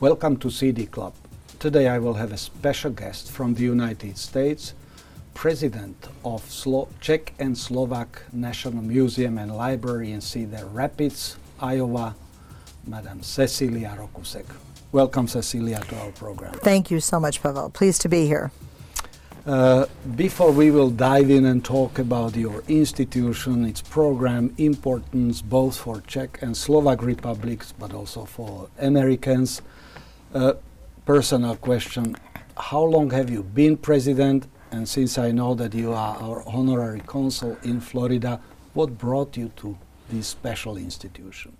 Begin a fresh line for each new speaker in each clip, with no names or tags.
Welcome to CD Club. Today I will have a special guest from the United States, President of Slo- Czech and Slovak National Museum and Library in Cedar Rapids, Iowa, Madam Cecilia Rokusek. Welcome, Cecilia, to our program.
Thank you so much, Pavel. Pleased to be here.
Uh, before we will dive in and talk about your institution, its program, importance both for Czech and Slovak republics, but also for Americans, uh, personal question How long have you been president? And since I know that you are our honorary consul in Florida, what brought you to this special institution?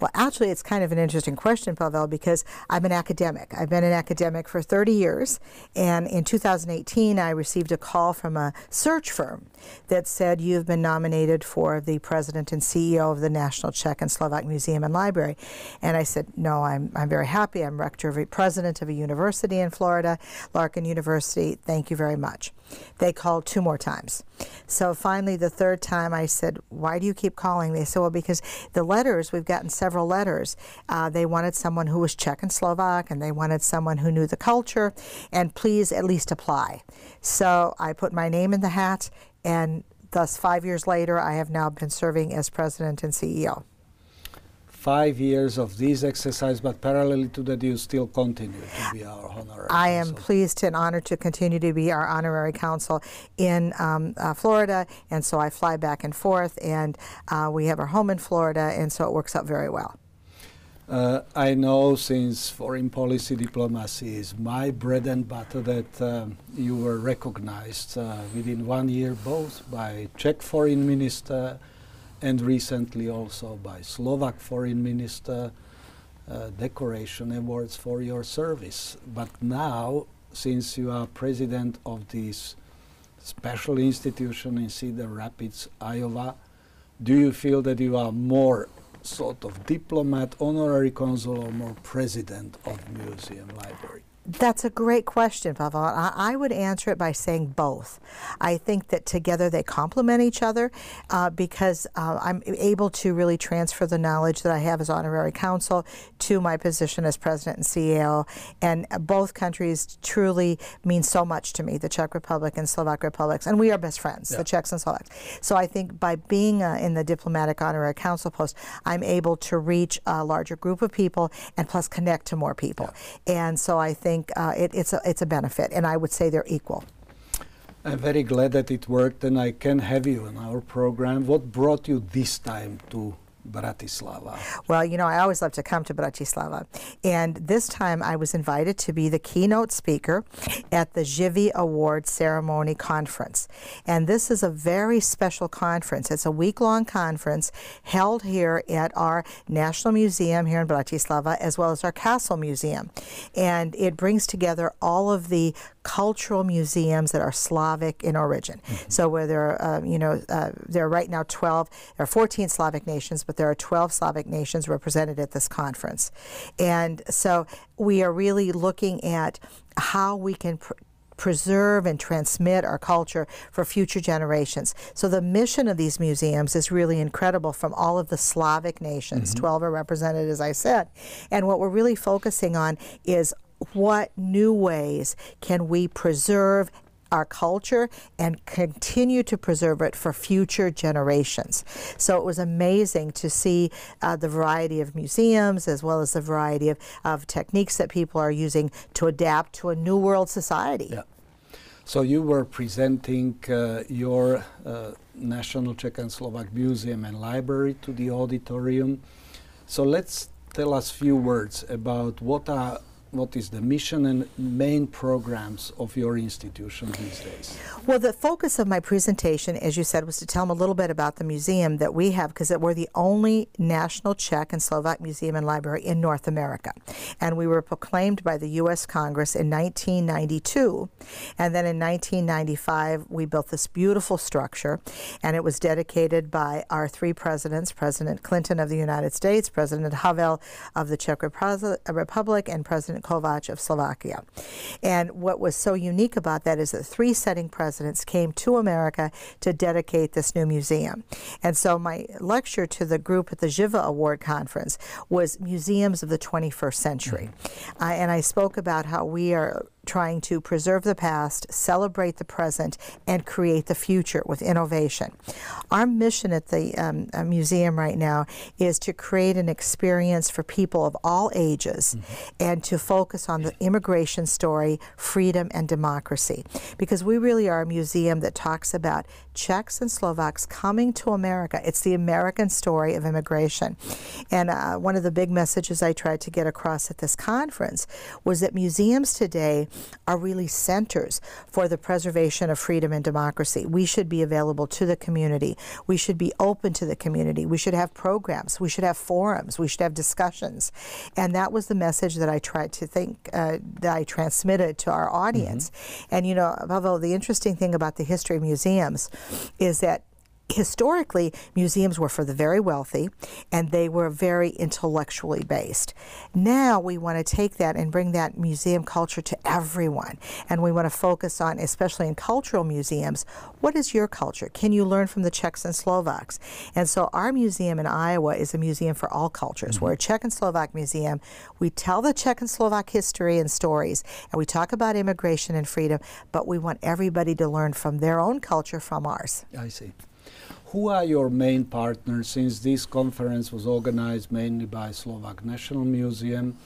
Well, actually, it's kind of an interesting question, Pavel, because I'm an academic. I've been an academic for 30 years, and in 2018, I received a call from a search firm that said, You've been nominated for the president and CEO of the National Czech and Slovak Museum and Library. And I said, No, I'm, I'm very happy. I'm rector of a president of a university in Florida, Larkin University. Thank you very much. They called two more times. So finally, the third time, I said, Why do you keep calling? They Well, because the letters, we've gotten several letters. Uh, they wanted someone who was Czech and Slovak, and they wanted someone who knew the culture, and please at least apply. So I put my name in the hat, and thus, five years later, I have now been serving as president and CEO.
Five years of this exercise, but parallel to that, you still continue to be our honorary
I am pleased and honored to continue to be our honorary consul in um, uh, Florida, and so I fly back and forth, and uh, we have our home in Florida, and so it works out very well.
Uh, I know since foreign policy diplomacy is my bread and butter that um, you were recognized uh, within one year both by Czech foreign minister and recently also by Slovak foreign minister uh, decoration awards for your service. But now, since you are president of this special institution in Cedar Rapids, Iowa, do you feel that you are more sort of diplomat, honorary consul, or more president of museum library?
That's a great question, Pavel. I, I would answer it by saying both. I think that together they complement each other uh, because uh, I'm able to really transfer the knowledge that I have as honorary consul to my position as president and CEO. And both countries truly mean so much to me, the Czech Republic and Slovak Republics. And we are best friends,
Yeah.
the Czechs and Slovaks. So I think by being uh, in the diplomatic honorary council post, I'm able to reach a larger group of people and plus connect to more people. And so I think uh, it, it's, a, it's a benefit. And I would say they're equal.
I'm very glad that it worked and I can have you in our program. What brought you this time to Bratislava?
Well, you know, I always love to come to Bratislava. And this time I was invited to be the keynote speaker at the Živa Award Ceremony Conference. And this is a very special conference. It's a week long conference held here at our National Museum here in Bratislava, as well as our Castle Museum. And it brings together all of the cultural museums that are Slavic in origin. So where there are, uh, you know, uh, there are right now 12, there are 14 Slavic nations, but there are 12 Slavic nations represented at this conference. And so we are really looking at how we can pr- preserve and transmit our culture for future generations. So the mission of these museums is really incredible from all of the Slavic nations. 12 are represented, as I said. And what we're really focusing on is what new ways can we preserve our culture and continue to preserve it for future generations. So it was amazing to see uh, the variety of museums as well as the variety of, of techniques that people are using to adapt to a new world society.
Yeah. So you were presenting uh, your uh, National Czech and Slovak Museum and Library to the auditorium. So let's tell us few words about what are what is the mission and main programs of your institution these days?
Well, the focus of my presentation, as you said, was to tell them a little bit about the museum that we have because we're the only national Czech and Slovak museum and library in North America. And we were proclaimed by the U.S. Congress in 1992. And then in 1995, we built this beautiful structure, and it was dedicated by our three presidents President Clinton of the United States, President Havel of the Czech Republic, and President President Kovac of Slovakia. And what was so unique about that is that three setting presidents came to America to dedicate this new museum. And so my lecture to the group at the Živa Award Conference was Museums of the 21st Century. Mm-hmm. Uh, and I spoke about how we are trying to preserve the past, celebrate the present, and create the future with innovation. Our mission at the um, uh, museum right now is to create an experience for people of all ages mm-hmm. and to focus on the immigration story, freedom, and democracy. Because we really are a museum that talks about Czechs and Slovaks coming to America. It's the American story of immigration. And uh, one of the big messages I tried to get across at this conference was that museums today are really centers for the preservation of freedom and democracy. We should be available to the community. We should be open to the community. We should have programs. We should have forums. We should have discussions. And that was the message that I tried to think uh, that I transmitted to our audience. Mm-hmm. And you know, Pavel, the interesting thing about the history of museums is that historically, museums were for the very wealthy and they were very intellectually based. Now we want to take that and bring that museum culture to everyone. And we want to focus on, especially in cultural museums, what is your culture? Can you learn from the Czechs and Slovaks? And so our museum in Iowa is a museum for all cultures. Mm-hmm. We're a Czech and Slovak museum. We tell the Czech and Slovak history and stories, and we talk about immigration and freedom, but we want everybody to learn from their own culture from ours.
I see. Who are your main partners since this conference was organized mainly by Slovak National Museum?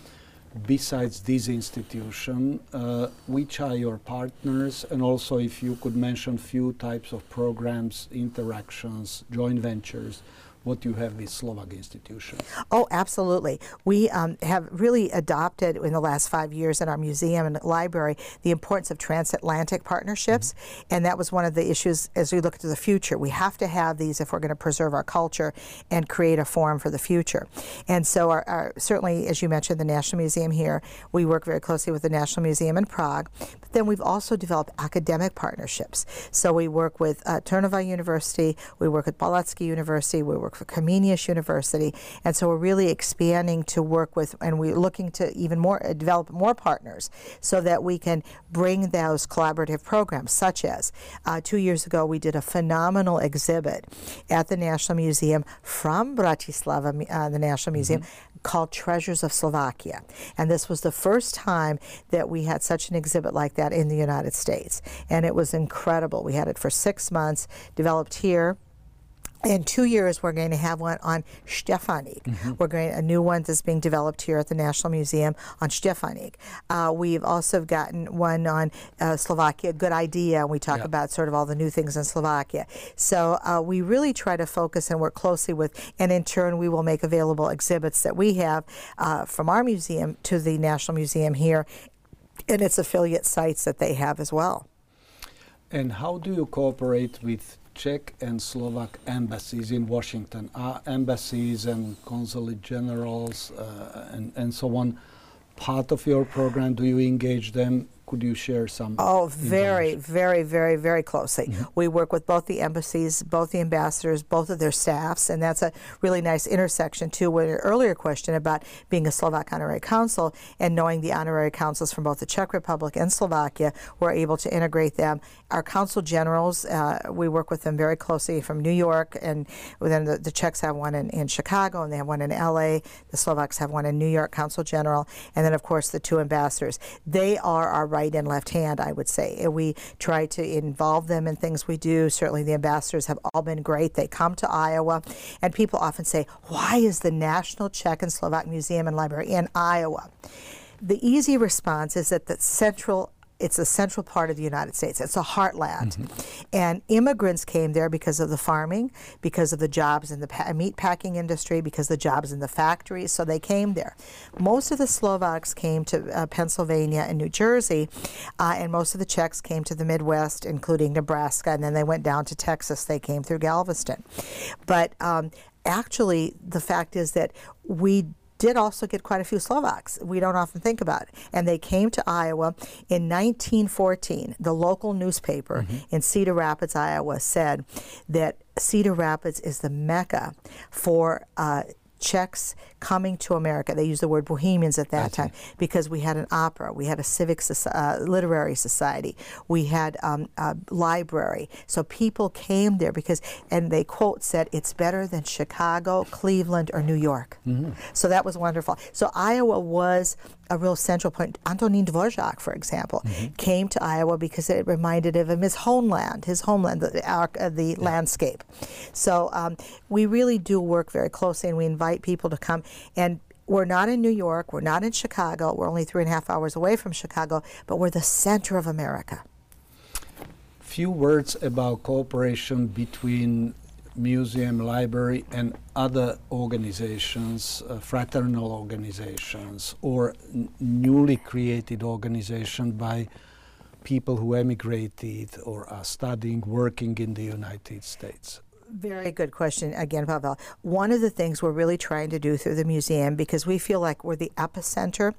Besides this institution, uh, which are your partners? And also, if you could mention few types of programs, interactions, joint ventures what do you have with Slovak institutions.
Oh, absolutely. We um, have really adopted in the last five years in our museum and library the importance of transatlantic partnerships, mm-hmm. and that was one of the issues as we look to the future. We have to have these if we're going to preserve our culture and create a forum for the future. And so, our, our, certainly, as you mentioned, the National Museum here, we work very closely with the National Museum in Prague. But then we've also developed academic partnerships. So we work with uh, Trnava University, we work with Palacký University, we work work for Comenius University, and so we're really expanding to work with, and we're looking to even more uh, develop more partners so that we can bring those collaborative programs, such as uh, two years ago we did a phenomenal exhibit at the National Museum from Bratislava, uh, the National Museum. Mm-hmm called Treasures of Slovakia. And this was the first time that we had such an exhibit like that in the United States. And it was incredible. We had it for six months, developed here in two years, we're going to have one on Stefanik. Mm-hmm. We're going a new one that's being developed here at the National Museum on Stefanik. Uh, we've also gotten one on uh, Slovakia. Good idea. We talk yeah. about sort of all the new things in Slovakia. So uh, we really try to focus and work closely with, and in turn, we will make available exhibits that we have uh, from our museum to the National Museum here, and its affiliate sites that they have as well.
And how do you cooperate with Czech and Slovak embassies in Washington, are embassies and consulate generals uh, and, and so on part of your program? Do you engage them could you share some?
Oh, very, very, very, very closely. Mm-hmm. We work with both the embassies, both the ambassadors, both of their staffs, and that's a really nice intersection too with your earlier question about being a Slovak honorary consul and knowing the honorary consuls from both the Czech Republic and Slovakia. We're able to integrate them. Our consul generals, uh, we work with them very closely from New York, and then the, the Czechs have one in, in Chicago, and they have one in LA. The Slovaks have one in New York, consul general, and then of course the two ambassadors. They are our right right and left hand, I would say. And we try to involve them in things we do. Certainly, the ambassadors have all been great. They come to Iowa, and people often say, Why is the National Czech and Slovak Museum and Library in Iowa? The easy response is that the central it's a central part of the United States. It's a heartland. Mm-hmm. And immigrants came there because of the farming, because of the jobs in the pa- meat packing industry, because of the jobs in the factories. So they came there. Most of the Slovaks came to uh, Pennsylvania and New Jersey, uh, and most of the Czechs came to the Midwest, including Nebraska, and then they went down to Texas. They came through Galveston. But um, actually, the fact is that we did also get quite a few Slovaks. We don't often think about it. And they came to Iowa in 1914. The local newspaper mm-hmm. in Cedar Rapids, Iowa, said that Cedar Rapids is the mecca for uh, Czechs coming to America. They used the word Bohemians at that time because we had an opera, we had a civic uh, literary society, we had um, a library. So people came there because, and they quote said, "It's better than Chicago, Cleveland, or New York." Mm-hmm. So that was wonderful. So Iowa was a real central point. Antonin Dvorak, for example, mm-hmm. came to Iowa because it reminded him of his homeland, his homeland, the, uh, the yeah. landscape. So um, we really do work very closely, and we invite people to come. And we're not in New York, we're not in Chicago, we're only three and a half hours away from Chicago, but we're the center of America.
Few words about cooperation between museum, library, and other organizations, uh, fraternal organizations, or newly created organizations by people who emigrated or are studying, working in the United States?
Very good question again, Pavel. One of the things we're really trying to do through the museum, because we feel like we're the epicenter,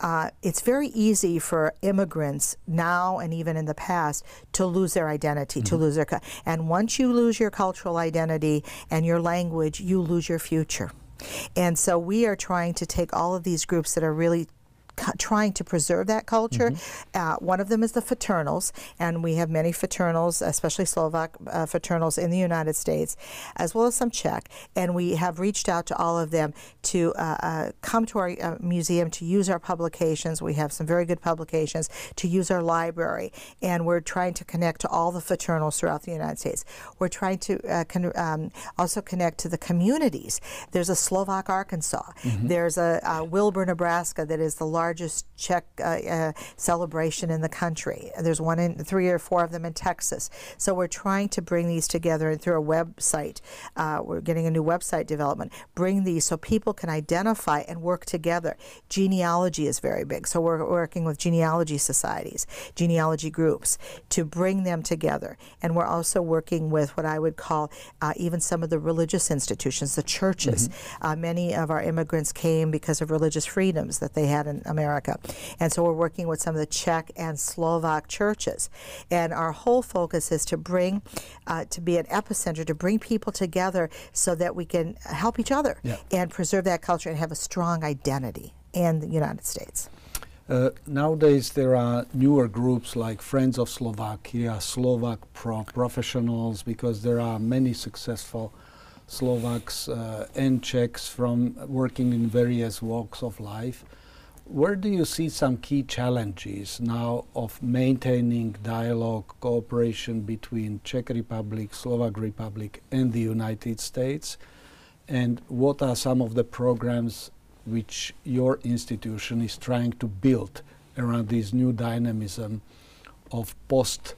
uh, it's very easy for immigrants now and even in the past to lose their identity, mm-hmm. to lose their. And once you lose your cultural identity and your language, you lose your future. And so we are trying to take all of these groups that are really trying to preserve that culture. Mm-hmm. Uh, one of them is the fraternals, and we have many fraternals, especially Slovak uh, fraternals in the United States, as well as some Czech. And we have reached out to all of them to uh, uh come to our uh, museum to use our publications. We have some very good publications to use our library, and we're trying to connect to all the fraternals throughout the United States. We're trying to uh, con- um, also connect to the communities. There's a Slovak Arkansas. Mm-hmm. There's a, a Wilbur, Nebraska, that is the largest largest Czech uh, uh, celebration in the country. There's one in three or four of them in Texas. So we're trying to bring these together and through a website. Uh, we're getting a new website development. Bring these so people can identify and work together. Genealogy is very big. So we're working with genealogy societies, genealogy groups to bring them together. And we're also working with what I would call uh, even some of the religious institutions, the churches. Mm-hmm. Uh, many of our immigrants came because of religious freedoms that they had in America. And so we're working with some of the Czech and Slovak churches. And our whole focus is to bring, uh, to be an epicenter, to bring people together so that we can help each other yeah. and preserve that culture and have a strong identity in the United States.
Uh, nowadays, there are newer groups like Friends of Slovakia, Slovak pro professionals, because there are many successful Slovaks uh, and Czechs from working in various walks of life. Where do you see some key challenges now of maintaining dialogue, cooperation between Czech Republic, Slovak Republic, and the United States? And what are some of the programs which your institution is trying to build around this new dynamism of post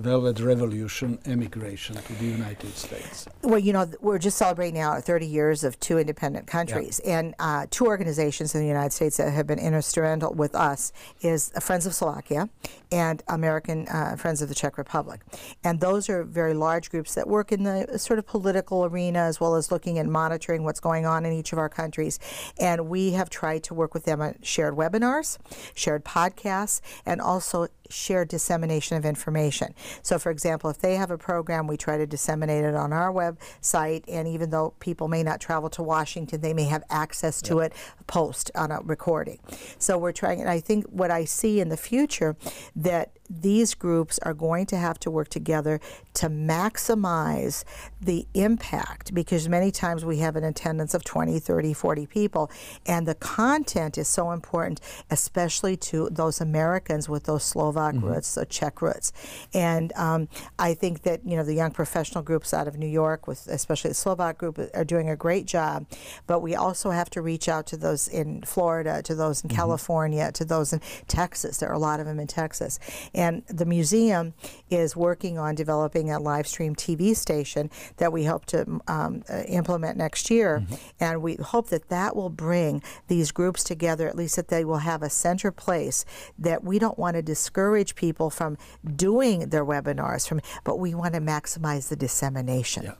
Velvet Revolution emigration to the United States?
Well, you know, we're just celebrating now 30 years of two independent countries, yeah. and uh, two organizations in the United States that have been instrumental with us is Friends of Slovakia and American uh, Friends of the Czech Republic, and those are very large groups that work in the sort of political arena as well as looking and monitoring what's going on in each of our countries, and we have tried to work with them on shared webinars, shared podcasts, and also shared dissemination of information. So, for example, if they have a program, we try to disseminate it on our website. And even though people may not travel to Washington, they may have access to it post on a recording. So, we're trying, and I think what I see in the future that these groups are going to have to work together to maximize the impact because many times we have an attendance of 20, 30, 40 people, and the content is so important, especially to those Americans with those Slovak mm-hmm. roots, the Czech roots. And um, I think that you know the young professional groups out of New York, with especially the Slovak group, are doing a great job. But we also have to reach out to those in Florida, to those in mm-hmm. California, to those in Texas. There are a lot of them in Texas. And the museum is working on developing a live stream TV station that we hope to um, uh, implement next year. Mm-hmm. And we hope that that will bring these groups together, at least that they will have a center place that we don't want to discourage people from doing their webinars, from, but we want to maximize the dissemination.
Yeah.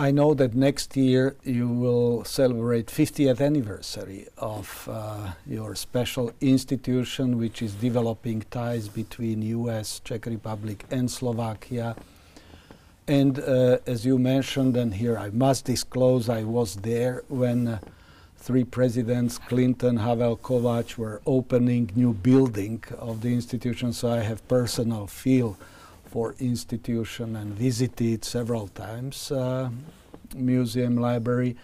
I know that next year you will celebrate 50th anniversary of uh, your special institution, which is developing ties between U.S., Czech Republic, and Slovakia. And uh, as you mentioned, and here I must disclose, I was there when uh, three presidents, Clinton, Havel, Kovac, were opening new building of the institution. So I have personal feel for institution and visited several times uh, museum library.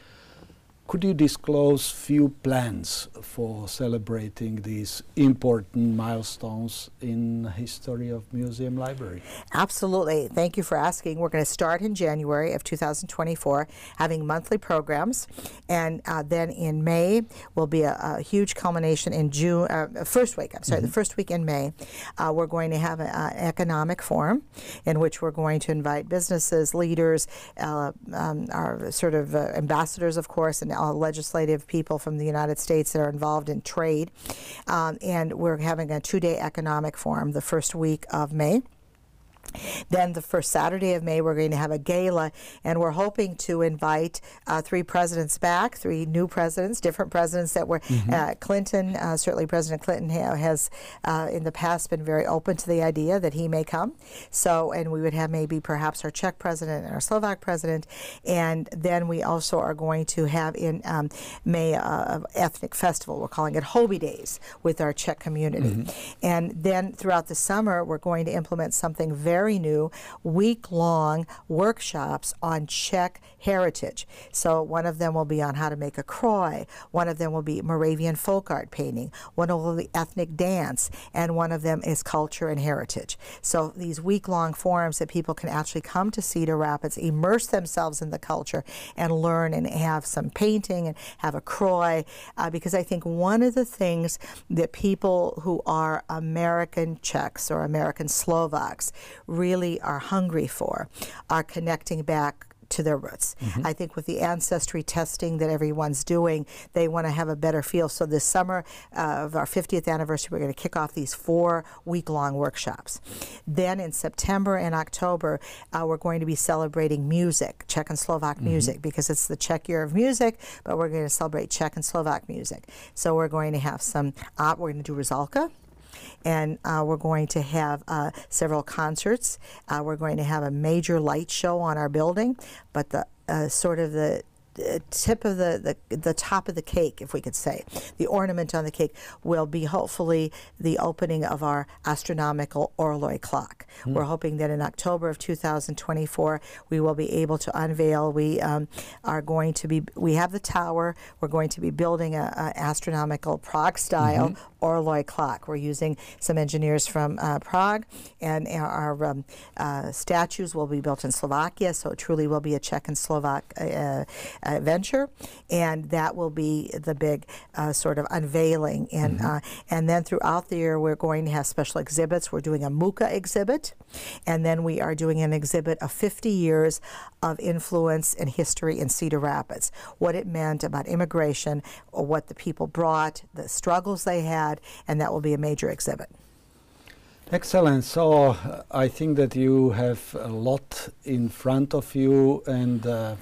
Could you disclose few plans for celebrating these important milestones in history of museum library?
Absolutely. Thank you for asking. We're going to start in January of 2024, having monthly programs, and uh, then in May will be a, a huge culmination in June. Uh, first week, I'm sorry, mm-hmm. the first week in May, uh, we're going to have an economic forum in which we're going to invite businesses, leaders, uh, um, our sort of uh, ambassadors, of course, and legislative people from the United States that are involved in trade. Um, and we're having a two day economic forum the first week of May. Then the first Saturday of May, we're going to have a gala, and we're hoping to invite uh, three presidents back, three new presidents, different presidents that were mm-hmm. uh, Clinton. Uh, certainly, President Clinton ha- has uh, in the past been very open to the idea that he may come. So, and we would have maybe perhaps our Czech president and our Slovak president, and then we also are going to have in um, May uh, an ethnic festival. We're calling it Houby Days with our Czech community, mm-hmm. and then throughout the summer, we're going to implement something very very new week long workshops on Czech heritage. So, one of them will be on how to make a kroj, one of them will be Moravian folk art painting, one will be ethnic dance, and one of them is culture and heritage. So, these week long forums that people can actually come to Cedar Rapids, immerse themselves in the culture, and learn and have some painting and have a kroj. Uh, because I think one of the things that people who are American Czechs or American Slovaks really are hungry for are connecting back to their roots. Mm-hmm. I think with the ancestry testing that everyone's doing, they want to have a better feel. So this summer uh, of our 50th anniversary, we're going to kick off these four week-long workshops. Then in September and October, uh, we're going to be celebrating music, Czech and Slovak mm-hmm. music, because it's the Czech year of music, but we're going to celebrate Czech and Slovak music. So we're going to have some, uh, we're going to do Rusalka, and uh, we're going to have uh, several concerts. Uh, we're going to have a major light show on our building, but the uh, sort of the tip of the, the, the top of the cake, if we could say, the ornament on the cake will be hopefully the opening of our astronomical Orloj clock. Mm. We're hoping that in October of 2024 we will be able to unveil. We um, are going to be we have the tower. We're going to be building an astronomical Prague style mm-hmm. Orloj clock. We're using some engineers from uh, Prague, and our um, uh, statues will be built in Slovakia. So it truly will be a Czech and Slovak. Uh, uh, venture, and that will be the big uh, sort of unveiling. And mm-hmm. uh, and then throughout the year, we're going to have special exhibits. We're doing a Mucha exhibit, and then we are doing an exhibit of 50 years of influence and history in Cedar Rapids, what it meant about immigration, or what the people brought, the struggles they had, and that will be a major exhibit.
Excellent. So uh, I think that you have a lot in front of you, and uh,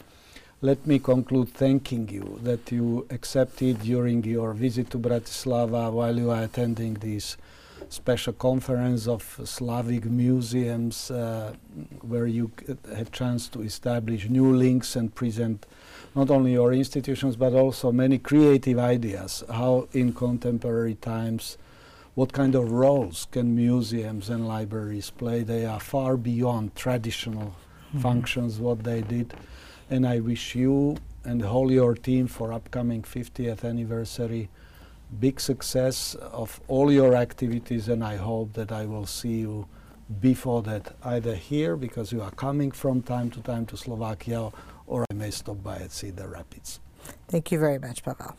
let me conclude thanking you that you accepted during your visit to Bratislava while you are attending this special conference of Slavic museums uh, where you had chance to establish new links and present not only your institutions but also many creative ideas. How in contemporary times what kind of roles can museums and libraries play? They are far beyond traditional mm-hmm. functions what they did. And I wish you and the whole your team for upcoming 50th anniversary big success of all your activities and I hope that I will see you before that either here because you are coming from time to time to Slovakia or I may stop by at Cedar Rapids.
Thank you very much, Pavel.